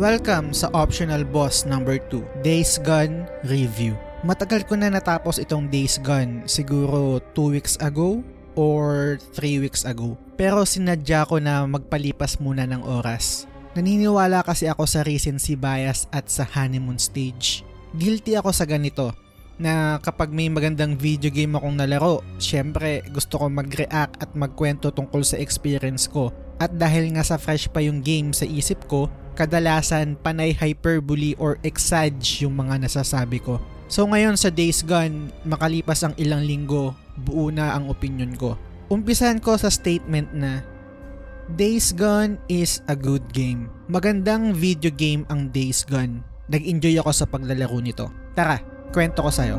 Welcome sa Optional Boss number 2, Days Gone Review. Matagal ko na natapos itong Days Gone, siguro 2 weeks ago or 3 weeks ago. Pero sinadya ko na magpalipas muna ng oras. Naniniwala kasi ako sa recency bias at sa honeymoon stage. Guilty ako sa ganito na kapag may magandang video game akong nalaro, syempre gusto ko mag-react at magkwento tungkol sa experience ko. At dahil nga sa fresh pa yung game sa isip ko, kadalasan panay hyperbole or exage yung mga nasasabi ko. So ngayon sa Days Gone, makalipas ang ilang linggo, buo na ang opinion ko. Umpisan ko sa statement na Days Gone is a good game. Magandang video game ang Days Gone. Nag-enjoy ako sa paglalaro nito. Tara, kwento ko sa'yo.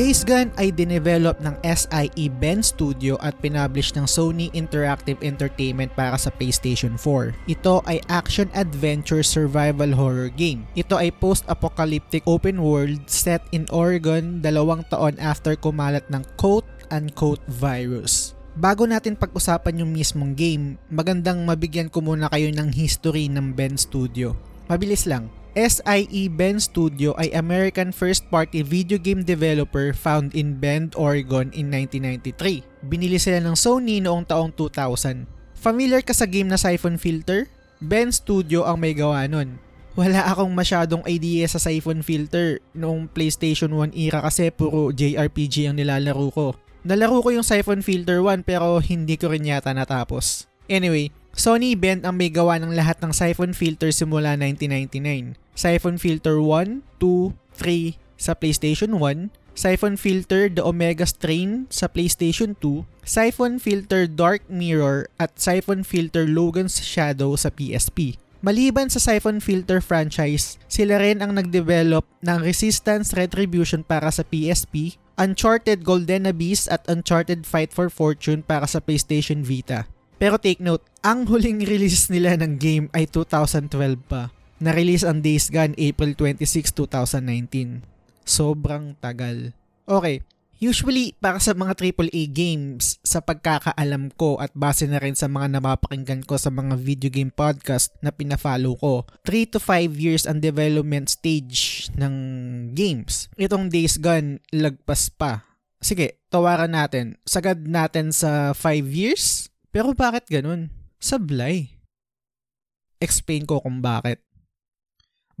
Days Gone ay dinevelop ng SIE Ben Studio at pinublish ng Sony Interactive Entertainment para sa PlayStation 4. Ito ay action-adventure survival horror game. Ito ay post-apocalyptic open world set in Oregon dalawang taon after kumalat ng quote-unquote virus. Bago natin pag-usapan yung mismong game, magandang mabigyan ko muna kayo ng history ng Ben Studio. Mabilis lang, SIE Bend Studio ay American first-party video game developer found in Bend, Oregon in 1993. Binili sila ng Sony noong taong 2000. Familiar ka sa game na Siphon Filter? Bend Studio ang may gawa nun. Wala akong masyadong idea sa Siphon Filter noong PlayStation 1 era kasi puro JRPG ang nilalaro ko. Nalaro ko yung Siphon Filter 1 pero hindi ko rin yata natapos. Anyway, Sony Bend ang may gawa ng lahat ng Siphon Filter simula 1999. Siphon Filter 1, 2, 3 sa PlayStation 1, Siphon Filter The Omega Strain sa PlayStation 2, Siphon Filter Dark Mirror at Siphon Filter Logan's Shadow sa PSP. Maliban sa Siphon Filter franchise, sila rin ang nag-develop ng Resistance Retribution para sa PSP, Uncharted Golden Abyss at Uncharted Fight for Fortune para sa PlayStation Vita. Pero take note, ang huling release nila ng game ay 2012 pa. Na-release ang Days Gone April 26, 2019. Sobrang tagal. Okay, usually para sa mga AAA games, sa pagkakaalam ko at base na rin sa mga napapakinggan ko sa mga video game podcast na pinafollow ko, 3 to 5 years ang development stage ng games. Itong Days Gone, lagpas pa. Sige, tawaran natin. Sagad natin sa 5 years? Pero bakit ganun? Sablay. Explain ko kung bakit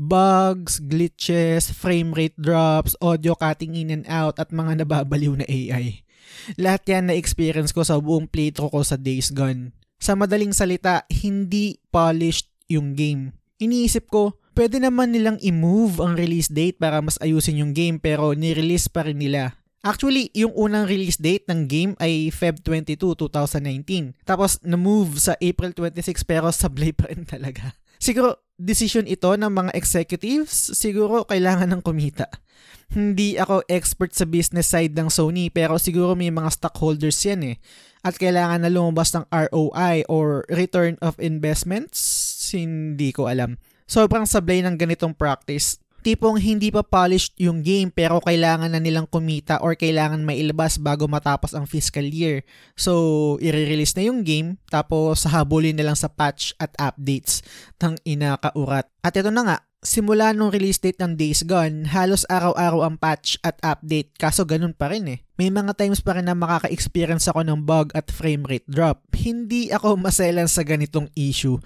bugs, glitches, frame rate drops, audio cutting in and out at mga nababaliw na AI. Lahat yan na-experience ko sa buong playthrough ko sa Days Gone. Sa madaling salita, hindi polished yung game. Iniisip ko, pwede naman nilang i-move ang release date para mas ayusin yung game pero ni-release pa rin nila. Actually, yung unang release date ng game ay Feb 22, 2019. Tapos na-move sa April 26 pero sablay pa rin talaga. Siguro decision ito ng mga executives, siguro kailangan ng kumita. Hindi ako expert sa business side ng Sony pero siguro may mga stockholders yan eh. At kailangan na lumabas ng ROI or return of investments? Hindi ko alam. Sobrang sablay ng ganitong practice tipong hindi pa polished yung game pero kailangan na nilang kumita or kailangan mailabas bago matapos ang fiscal year. So, i-release na yung game tapos habulin na sa patch at updates ng inakaurat. At ito na nga, simula nung release date ng Days Gone, halos araw-araw ang patch at update kaso ganun pa rin eh. May mga times pa rin na makaka-experience ako ng bug at frame rate drop. Hindi ako maselan sa ganitong issue.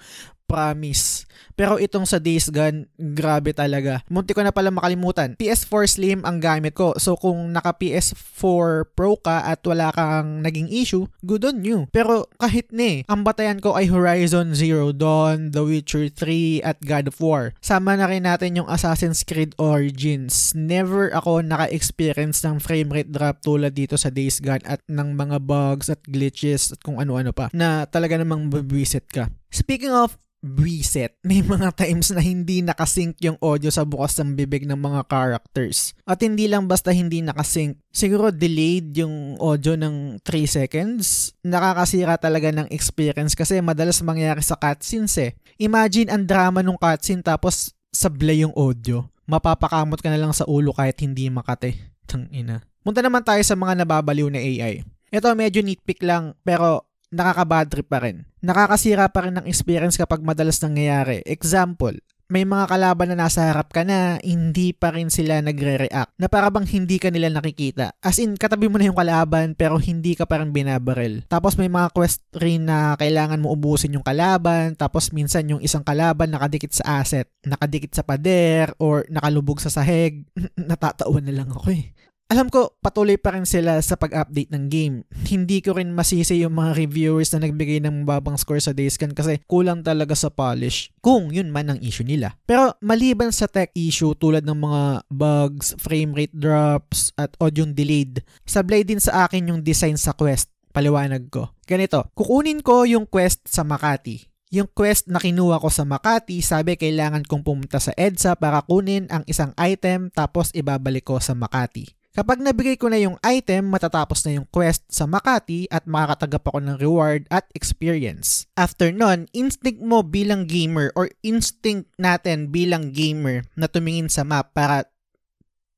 Promise. Pero itong sa Days Gone, grabe talaga. Munti ko na pala makalimutan. PS4 Slim ang gamit ko. So kung naka PS4 Pro ka at wala kang naging issue, good on you. Pero kahit ne, ang batayan ko ay Horizon Zero Dawn, The Witcher 3 at God of War. Sama na rin natin yung Assassin's Creed Origins. Never ako naka-experience ng frame rate drop tulad dito sa Days Gone at ng mga bugs at glitches at kung ano-ano pa na talaga namang babisit ka. Speaking of reset. May mga times na hindi nakasync yung audio sa bukas ng bibig ng mga characters. At hindi lang basta hindi nakasync. Siguro delayed yung audio ng 3 seconds. Nakakasira talaga ng experience kasi madalas mangyari sa cutscenes eh. Imagine ang drama ng cutscene tapos sablay yung audio. mapapakamot ka na lang sa ulo kahit hindi makate. Tang ina. Punta naman tayo sa mga nababaliw na AI. Ito medyo nitpick lang pero nakaka-bad trip pa rin. Nakakasira pa rin ng experience kapag madalas nangyayari. Example, may mga kalaban na nasa harap ka na hindi pa rin sila nagre-react na para bang hindi ka nila nakikita. As in, katabi mo na yung kalaban pero hindi ka parang binabaril. Tapos may mga quest rin na kailangan mo ubusin yung kalaban tapos minsan yung isang kalaban nakadikit sa asset, nakadikit sa pader or nakalubog sa sahig. Natatawan na lang ako eh. Alam ko, patuloy pa rin sila sa pag-update ng game. Hindi ko rin masisi yung mga reviewers na nagbigay ng babang score sa Dayscan kasi kulang talaga sa polish. Kung yun man ang issue nila. Pero maliban sa tech issue tulad ng mga bugs, frame rate drops, at audio delayed, sablay din sa akin yung design sa quest. Paliwanag ko. Ganito, kukunin ko yung quest sa Makati. Yung quest na kinuha ko sa Makati, sabi kailangan kong pumunta sa EDSA para kunin ang isang item tapos ibabalik ko sa Makati. Kapag nabigay ko na yung item, matatapos na yung quest sa Makati at makakatagap ako ng reward at experience. After nun, instinct mo bilang gamer or instinct natin bilang gamer na tumingin sa map para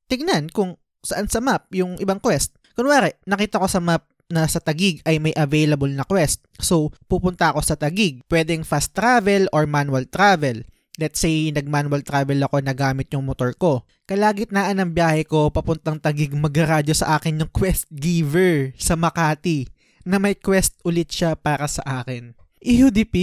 tignan kung saan sa map yung ibang quest. Kunwari, nakita ko sa map na sa Tagig ay may available na quest. So, pupunta ako sa Tagig. Pwedeng fast travel or manual travel. Let's say, nag-manual travel ako na gamit yung motor ko. Kalagitnaan ng biyahe ko, papuntang tagig magradyo sa akin yung quest giver sa Makati na may quest ulit siya para sa akin. EUDP,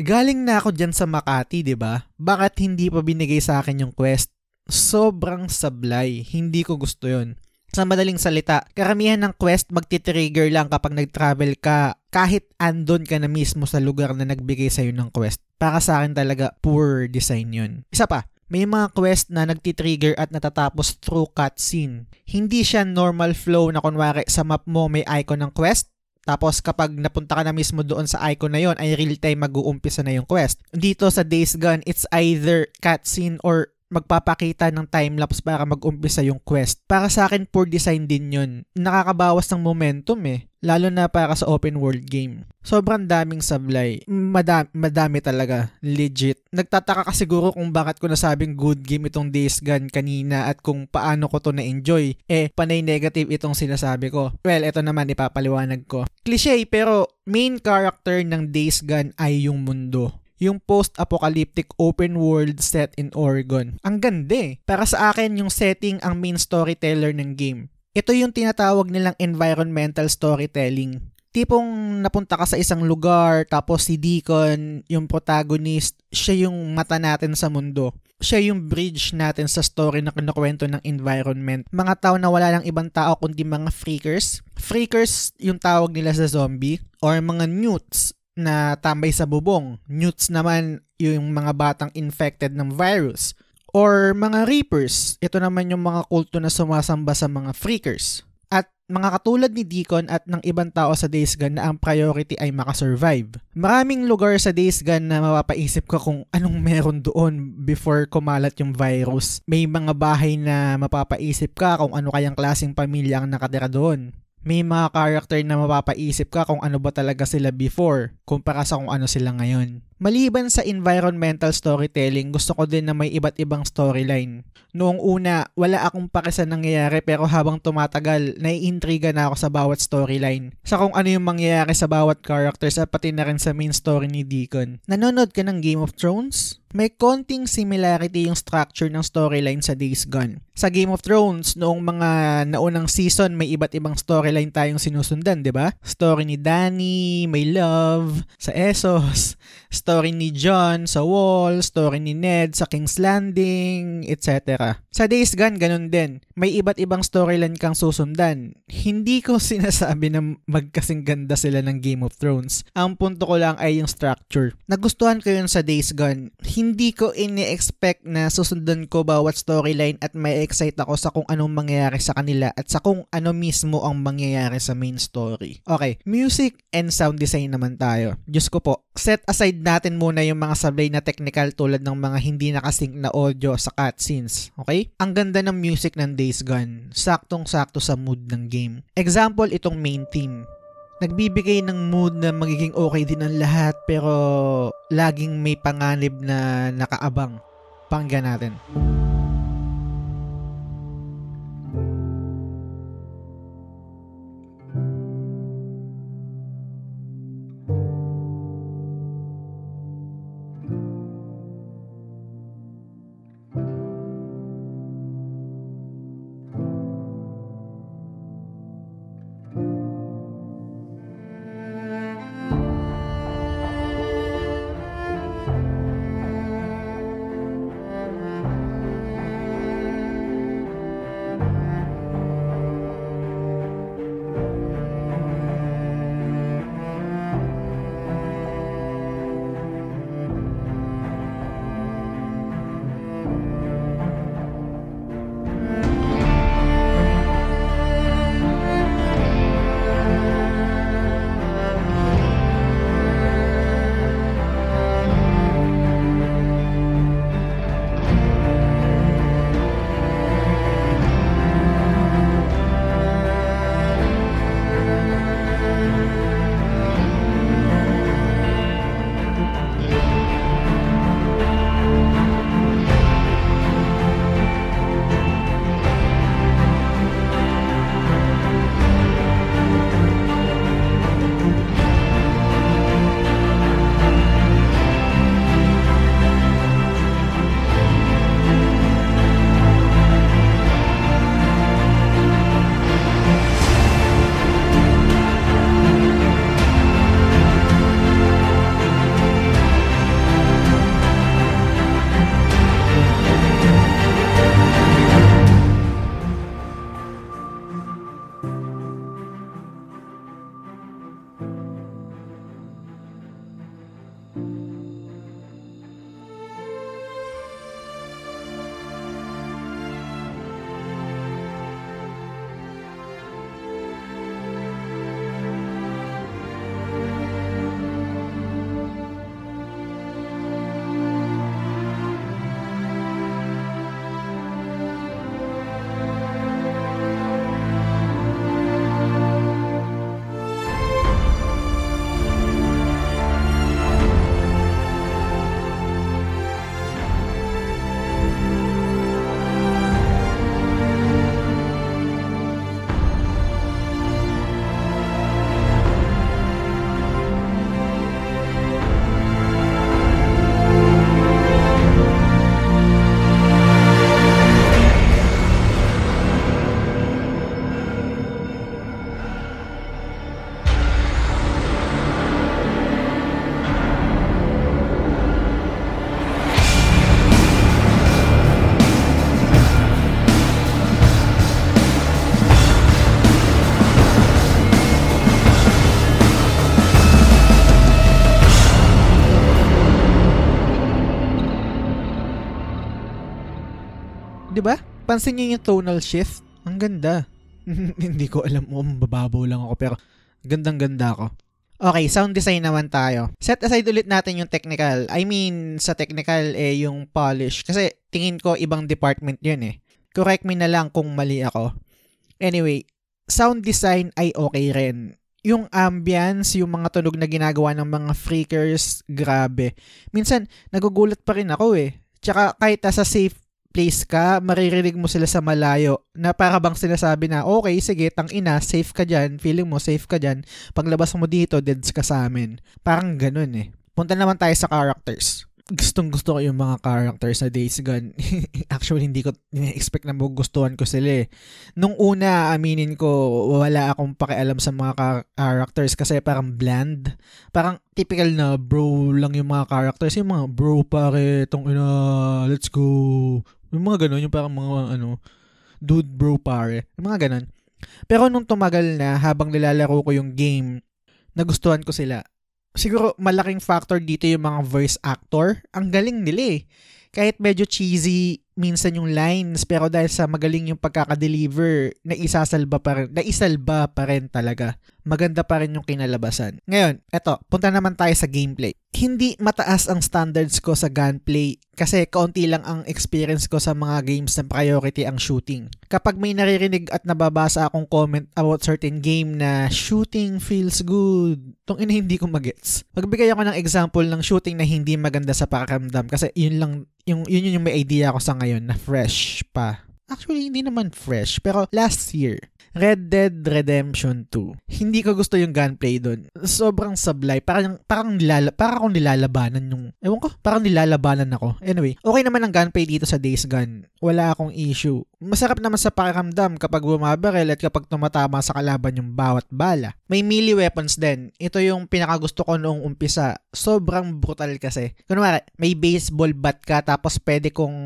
galing na ako dyan sa Makati, di ba? Bakit hindi pa binigay sa akin yung quest? Sobrang sablay. Hindi ko gusto yon. Sa madaling salita, karamihan ng quest magti-trigger lang kapag nag-travel ka kahit andon ka na mismo sa lugar na nagbigay sa'yo ng quest. Para sa akin talaga, poor design yun. Isa pa, may mga quest na nagti-trigger at natatapos through cutscene. Hindi siya normal flow na kunwari sa map mo may icon ng quest, tapos kapag napunta ka na mismo doon sa icon na yon ay real time mag-uumpisa na yung quest. Dito sa Days Gone, it's either cutscene or magpapakita ng timelapse para mag-umpisa yung quest. Para sa akin, poor design din yun. Nakakabawas ng momentum eh. Lalo na para sa open world game. Sobrang daming sablay. Madami, madami talaga. Legit. Nagtataka ka siguro kung bakit ko nasabing good game itong Days Gone kanina at kung paano ko to na-enjoy. Eh, panay negative itong sinasabi ko. Well, ito naman ipapaliwanag ko. Cliche pero main character ng Days Gone ay yung mundo yung post-apocalyptic open world set in Oregon. Ang ganda eh. Para sa akin, yung setting ang main storyteller ng game. Ito yung tinatawag nilang environmental storytelling. Tipong napunta ka sa isang lugar, tapos si Deacon, yung protagonist, siya yung mata natin sa mundo. Siya yung bridge natin sa story na kinukwento ng environment. Mga tao na wala lang ibang tao kundi mga freakers. Freakers yung tawag nila sa zombie or mga newts na tambay sa bubong. Newts naman yung mga batang infected ng virus. Or mga reapers, ito naman yung mga kulto na sumasamba sa mga freakers. At mga katulad ni Deacon at ng ibang tao sa Days Gone na ang priority ay makasurvive. Maraming lugar sa Days Gone na mapapaisip ka kung anong meron doon before kumalat yung virus. May mga bahay na mapapaisip ka kung ano kayang klaseng pamilya ang nakatira doon may mga character na mapapaisip ka kung ano ba talaga sila before kumpara sa kung ano sila ngayon. Maliban sa environmental storytelling, gusto ko din na may iba't ibang storyline. Noong una, wala akong pake nangyayari pero habang tumatagal, naiintriga na ako sa bawat storyline. Sa kung ano yung mangyayari sa bawat characters at pati na rin sa main story ni Deacon. Nanonood ka ng Game of Thrones? May konting similarity yung structure ng storyline sa Days Gone. Sa Game of Thrones, noong mga naunang season, may iba't ibang storyline tayong sinusundan, di ba? Story ni Danny, may love, sa Essos, story ni John sa Wall, story ni Ned sa King's Landing, etc. Sa Days Gone, ganun din. May iba't ibang storyline kang susundan. Hindi ko sinasabi na magkasing ganda sila ng Game of Thrones. Ang punto ko lang ay yung structure. Nagustuhan ko yun sa Days Gone ko ini-expect na susundan ko bawat storyline at may excite ako sa kung anong mangyayari sa kanila at sa kung ano mismo ang mangyayari sa main story. Okay, music and sound design naman tayo. Diyos ko po, set aside natin muna yung mga sablay na technical tulad ng mga hindi nakasync na audio sa cutscenes. Okay? Ang ganda ng music ng Days Gone. Saktong-sakto sa mood ng game. Example, itong main theme nagbibigay ng mood na magiging okay din ang lahat pero laging may panganib na nakaabang. Pakinggan natin. 'Di ba? Pansin niyo yung tonal shift? Ang ganda. Hindi ko alam mo, bababaw lang ako pero gandang ganda ko. Okay, sound design naman tayo. Set aside ulit natin yung technical. I mean, sa technical eh yung polish. Kasi tingin ko ibang department yun eh. Correct me na lang kung mali ako. Anyway, sound design ay okay rin. Yung ambience, yung mga tunog na ginagawa ng mga freakers, grabe. Minsan, nagugulat pa rin ako eh. Tsaka kahit sa safe place ka, maririnig mo sila sa malayo na para bang sinasabi na, okay, sige, tang ina, safe ka dyan, feeling mo safe ka dyan, paglabas mo dito, deads ka sa amin. Parang ganun eh. Punta naman tayo sa characters gustong gusto ko yung mga characters sa Days Gone. Actually, hindi ko expect na magugustuhan ko sila eh. Nung una, aminin ko, wala akong pakialam sa mga characters kasi parang bland. Parang typical na bro lang yung mga characters. Yung mga bro pare, tong ina, let's go. Yung mga ganun, yung parang mga ano, dude bro pare. Yung mga ganun. Pero nung tumagal na, habang nilalaro ko yung game, nagustuhan ko sila siguro malaking factor dito yung mga voice actor. Ang galing nila eh. Kahit medyo cheesy minsan yung lines pero dahil sa magaling yung pagkaka-deliver, naisasalba pa rin, naisalba pa rin talaga. Maganda pa rin yung kinalabasan. Ngayon, eto, punta naman tayo sa gameplay. Hindi mataas ang standards ko sa gunplay kasi kaunti lang ang experience ko sa mga games na priority ang shooting. Kapag may naririnig at nababasa akong comment about certain game na shooting feels good, tong ina hindi ko magets. Magbigay ako ng example ng shooting na hindi maganda sa pakiramdam kasi yun lang yung yun, yun yung may idea ko sa ngayon na fresh pa. Actually, hindi naman fresh. Pero last year, Red Dead Redemption 2. Hindi ko gusto yung gunplay doon. Sobrang sablay. Parang, parang, nilala, parang akong nilalabanan yung... Ewan ko, parang nilalabanan ako. Anyway, okay naman ang gunplay dito sa Days Gone. Wala akong issue. Masarap naman sa pakiramdam kapag bumabaril at kapag tumatama sa kalaban yung bawat bala. May melee weapons din. Ito yung pinakagusto ko noong umpisa. Sobrang brutal kasi. Kunwari, may baseball bat ka tapos pwede kong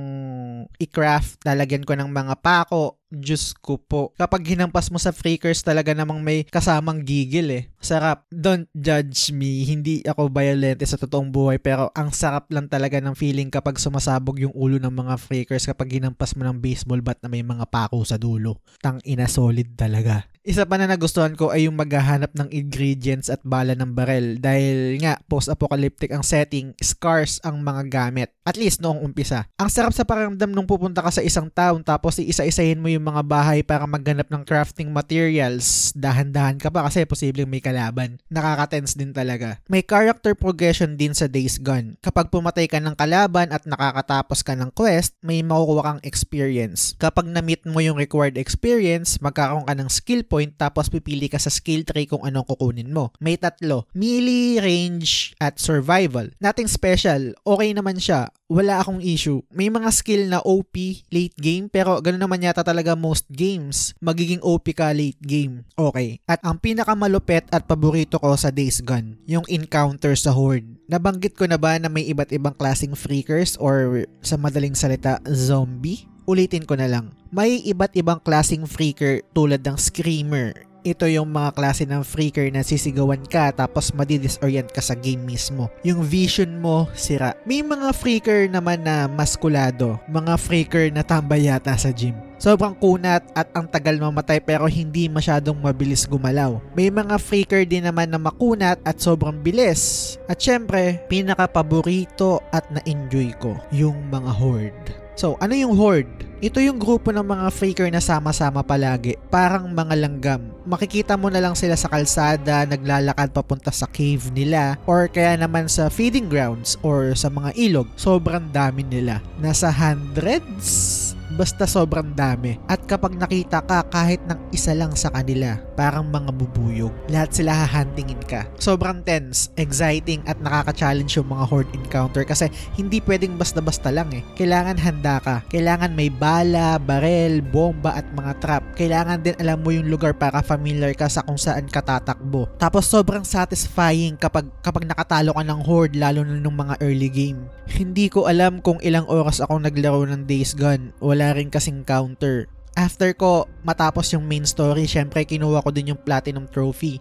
i-craft. Lalagyan ko ng mga pako Diyos ko po. Kapag hinampas mo sa freakers talaga namang may kasamang gigil eh. Sarap. Don't judge me. Hindi ako violent sa totoong buhay pero ang sarap lang talaga ng feeling kapag sumasabog yung ulo ng mga freakers kapag hinampas mo ng baseball bat na may mga pako sa dulo. Tang ina solid talaga. Isa pa na nagustuhan ko ay yung maghahanap ng ingredients at bala ng barel dahil nga post-apocalyptic ang setting, scarce ang mga gamit. At least noong umpisa. Ang sarap sa pakiramdam nung pupunta ka sa isang town tapos iisa-isahin mo yung mga bahay para maghanap ng crafting materials. Dahan-dahan ka pa kasi posibleng may kalaban. Nakaka-tense din talaga. May character progression din sa Days Gone. Kapag pumatay ka ng kalaban at nakakatapos ka ng quest, may makukuha kang experience. Kapag na-meet mo yung required experience, magkakaroon ka ng skill point tapos pipili ka sa skill tree kung anong kukunin mo. May tatlo, melee, range, at survival. Nothing special, okay naman siya. Wala akong issue. May mga skill na OP late game pero ganoon naman yata talaga most games. Magiging OP ka late game. Okay. At ang pinakamalupet at paborito ko sa Days Gone, yung encounter sa Horde. Nabanggit ko na ba na may iba't ibang klaseng freakers or sa madaling salita, zombie? Ulitin ko na lang. May iba't ibang klasing freaker tulad ng screamer. Ito yung mga klase ng freaker na sisigawan ka tapos madidisorient ka sa game mismo. Yung vision mo, sira. May mga freaker naman na maskulado. Mga freaker na tambay yata sa gym. Sobrang kunat at ang tagal mamatay pero hindi masyadong mabilis gumalaw. May mga freaker din naman na makunat at sobrang bilis. At syempre, pinaka-paborito at na-enjoy ko, yung mga horde. So, ano yung horde? Ito yung grupo ng mga faker na sama-sama palagi, parang mga langgam. Makikita mo na lang sila sa kalsada, naglalakad papunta sa cave nila, or kaya naman sa feeding grounds or sa mga ilog. Sobrang dami nila. Nasa hundreds basta sobrang dami. At kapag nakita ka kahit ng isa lang sa kanila, parang mga bubuyog. Lahat sila hahantingin ka. Sobrang tense, exciting at nakaka-challenge yung mga horde encounter kasi hindi pwedeng basta-basta lang eh. Kailangan handa ka. Kailangan may bala, barel, bomba at mga trap. Kailangan din alam mo yung lugar para familiar ka sa kung saan ka tatakbo. Tapos sobrang satisfying kapag kapag nakatalo ka ng horde lalo na nung mga early game. Hindi ko alam kung ilang oras ako naglaro ng Days Gone. Wala rin kasing counter. After ko matapos yung main story, syempre kinuha ko din yung platinum trophy.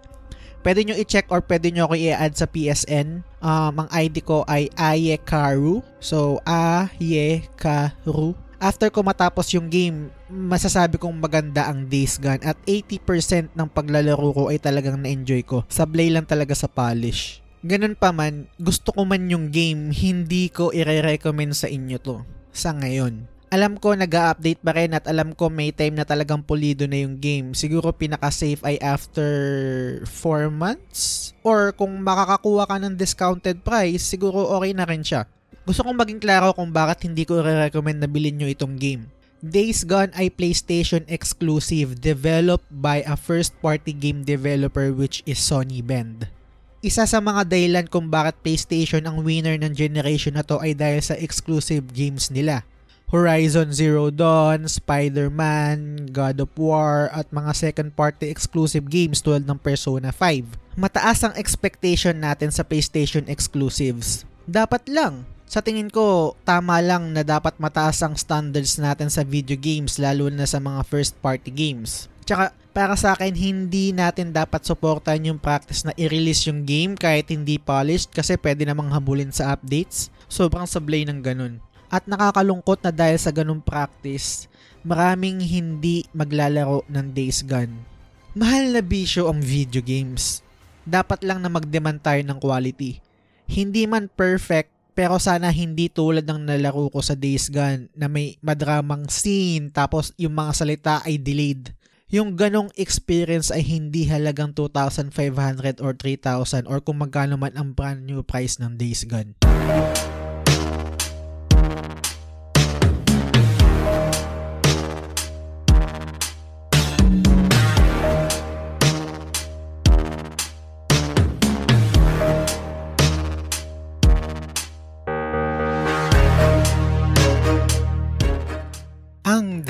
Pwede nyo i-check or pwede nyo ako i-add sa PSN. Um, ang ID ko ay Ayekaru. So, Ayekaru. after ko matapos yung game, masasabi kong maganda ang Days Gone at 80% ng paglalaro ko ay talagang na-enjoy ko. Sablay lang talaga sa polish. Ganun pa man, gusto ko man yung game, hindi ko i-recommend sa inyo to. Sa ngayon. Alam ko nag update pa rin at alam ko may time na talagang pulido na yung game. Siguro pinaka-safe ay after 4 months? Or kung makakakuha ka ng discounted price, siguro okay na rin siya. Gusto kong maging klaro kung bakit hindi ko re-recommend na bilhin nyo itong game. Days Gone ay PlayStation exclusive developed by a first-party game developer which is Sony Bend. Isa sa mga dahilan kung bakit PlayStation ang winner ng generation na to ay dahil sa exclusive games nila. Horizon Zero Dawn, Spider-Man, God of War, at mga second-party exclusive games tulad ng Persona 5. Mataas ang expectation natin sa PlayStation exclusives. Dapat lang, sa tingin ko, tama lang na dapat mataas ang standards natin sa video games lalo na sa mga first party games. Tsaka para sa akin, hindi natin dapat supportan yung practice na i-release yung game kahit hindi polished kasi pwede namang habulin sa updates. Sobrang sablay ng ganun. At nakakalungkot na dahil sa ganung practice, maraming hindi maglalaro ng Days Gone. Mahal na bisyo ang video games. Dapat lang na mag-demand tayo ng quality. Hindi man perfect, pero sana hindi tulad ng nalaro ko sa Days Gone na may madramang scene tapos yung mga salita ay delayed. Yung ganong experience ay hindi halagang 2,500 or 3,000 or kung magkano man ang brand new price ng Days Gone.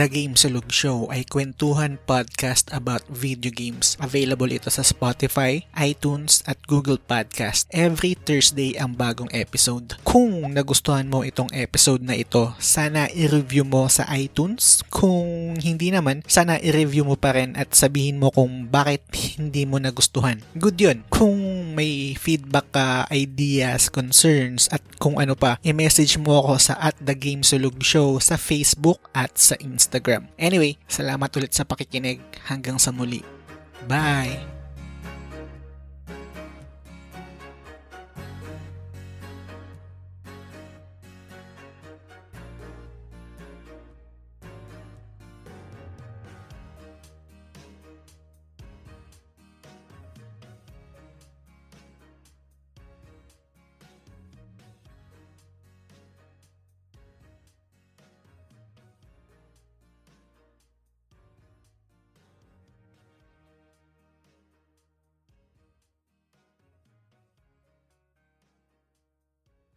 The Game Sulog Show ay kwentuhan podcast about video games. Available ito sa Spotify, iTunes at Google Podcast. Every Thursday ang bagong episode. Kung nagustuhan mo itong episode na ito, sana i-review mo sa iTunes. Kung hindi naman, sana i-review mo pa rin at sabihin mo kung bakit hindi mo nagustuhan. Good yun. Kung may feedback ka, ideas, concerns at kung ano pa, i-message mo ako sa at The Game Sulog Show sa Facebook at sa Instagram. Instagram. Anyway, salamat ulit sa pakikinig. Hanggang sa muli. Bye!